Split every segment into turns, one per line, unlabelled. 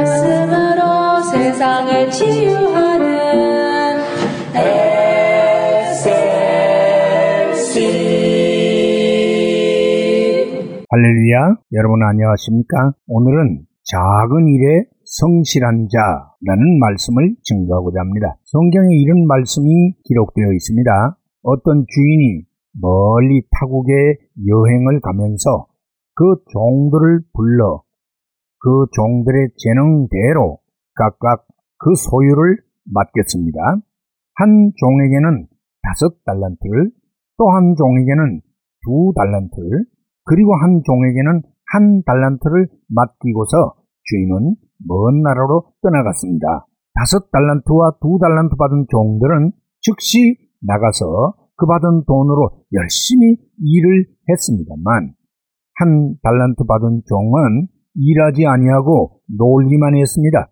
말씀으로 세상을 치유하는 SLC
할렐루야, 여러분 안녕하십니까? 오늘은 작은 일에 성실한 자라는 말씀을 증거하고자 합니다. 성경에 이런 말씀이 기록되어 있습니다. 어떤 주인이 멀리 타국에 여행을 가면서 그 종들을 불러 그 종들의 재능대로 각각 그 소유를 맡겼습니다. 한 종에게는 다섯 달란트를, 또 한 종에게는 두 달란트를, 그리고 한 종에게는 한 달란트를 맡기고서 주인은 먼 나라로 떠나갔습니다. 다섯 달란트와 두 달란트 받은 종들은 즉시 나가서 그 받은 돈으로 열심히 일을 했습니다만 한 달란트 받은 종은 일하지 아니하고 놀기만 했습니다.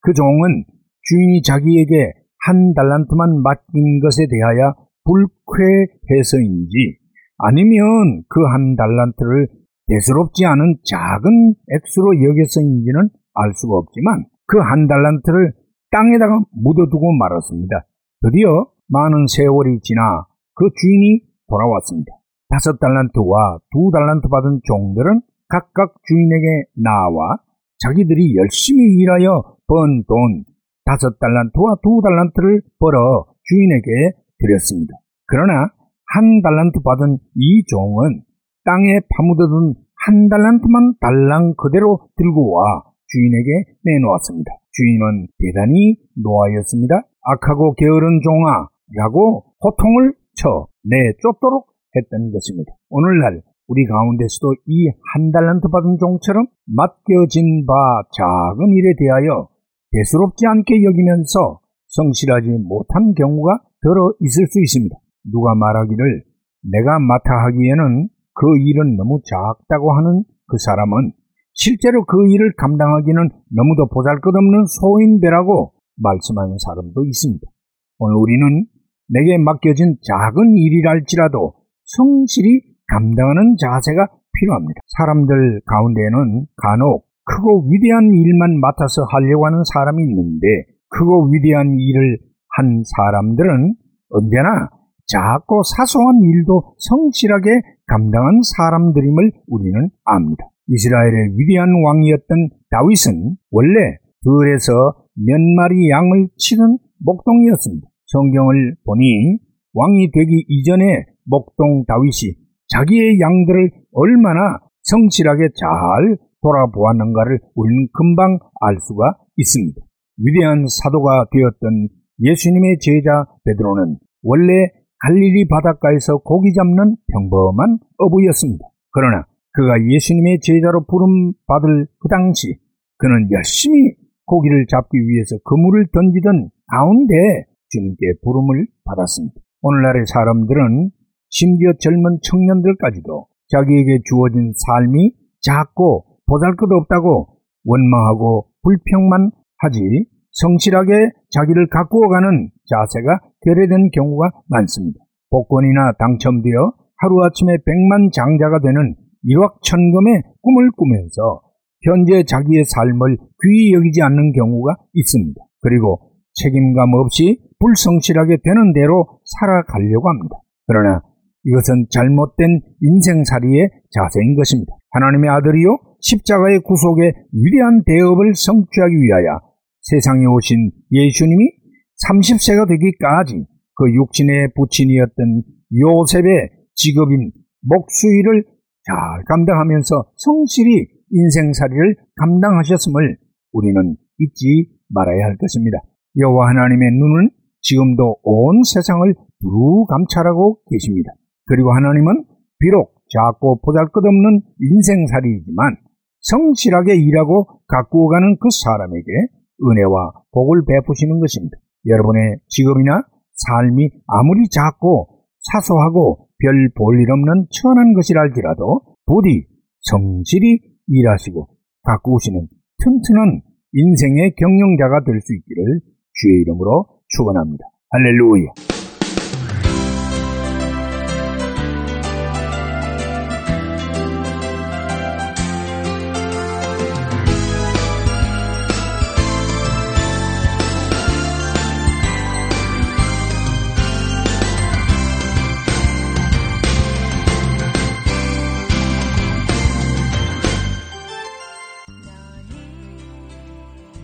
그 종은 주인이 자기에게 한 달란트만 맡긴 것에 대하여 불쾌해서인지 아니면 그 한 달란트를 대수롭지 않은 작은 액수로 여겨서인지는 알 수가 없지만 그 한 달란트를 땅에다가 묻어두고 말았습니다. 드디어 많은 세월이 지나 그 주인이 돌아왔습니다. 다섯 달란트와 두 달란트 받은 종들은 각각 주인에게 나와 자기들이 열심히 일하여 번 돈 다섯 달란트와 두 달란트를 벌어 주인에게 드렸습니다. 그러나 한 달란트 받은 이 종은 땅에 파묻어둔 한 달란트만 달랑 그대로 들고 와 주인에게 내놓았습니다. 주인은 대단히 노하였습니다. 악하고 게으른 종아 라고 호통을 쳐 내쫓도록 했던 것입니다. 오늘날 우리 가운데서도 이 한 달란트 받은 종처럼 맡겨진 바 작은 일에 대하여 대수롭지 않게 여기면서 성실하지 못한 경우가 들어 있을 수 있습니다. 누가 말하기를 내가 맡아 하기에는 그 일은 너무 작다고 하는 그 사람은 실제로 그 일을 감당하기는 너무도 보잘것없는 소인배라고 말씀하는 사람도 있습니다. 오늘 우리는 내게 맡겨진 작은 일이랄지라도 성실히 감당하는 자세가 필요합니다. 사람들 가운데에는 간혹 크고 위대한 일만 맡아서 하려고 하는 사람이 있는데 크고 위대한 일을 한 사람들은 언제나 작고 사소한 일도 성실하게 감당한 사람들임을 우리는 압니다. 이스라엘의 위대한 왕이었던 다윗은 원래 들에서 몇 마리 양을 치는 목동이었습니다. 성경을 보니 왕이 되기 이전에 목동 다윗이 자기의 양들을 얼마나 성실하게 잘 돌아보았는가를 우리는 금방 알 수가 있습니다. 위대한 사도가 되었던 예수님의 제자 베드로는 원래 갈릴리 바닷가에서 고기 잡는 평범한 어부였습니다. 그러나 그가 예수님의 제자로 부름 받을 그 당시 그는 열심히 고기를 잡기 위해서 그물을 던지던 가운데 주님께 부름을 받았습니다. 오늘날의 사람들은 심지어 젊은 청년들까지도 자기에게 주어진 삶이 작고 보잘것없다고 원망하고 불평만 하지 성실하게 자기를 가꾸어가는 자세가 결여된 경우가 많습니다. 복권이나 당첨되어 하루아침에 백만 장자가 되는 일확천금의 꿈을 꾸면서 현재 자기의 삶을 귀히 여기지 않는 경우가 있습니다. 그리고 책임감 없이 불성실하게 되는 대로 살아가려고 합니다. 그러나 이것은 잘못된 인생살이의 자세인 것입니다. 하나님의 아들이요 십자가의 구속의 위대한 대업을 성취하기 위하여 세상에 오신 예수님이 30세가 되기까지 그 육신의 부친이었던 요셉의 직업인 목수일을 잘 감당하면서 성실히 인생살이를 감당하셨음을 우리는 잊지 말아야 할 것입니다. 여호와 하나님의 눈은 지금도 온 세상을 두루 감찰하고 계십니다. 그리고 하나님은 비록 작고 보잘것없는 인생살이이지만 성실하게 일하고 가꾸어 가는 그 사람에게 은혜와 복을 베푸시는 것입니다. 여러분의 직업이나 삶이 아무리 작고 사소하고 별 볼 일 없는 천한 것이랄지라도 부디 성실히 일하시고 가꾸시는 튼튼한 인생의 경영자가 될 수 있기를 주의 이름으로 축원합니다. 할렐루야.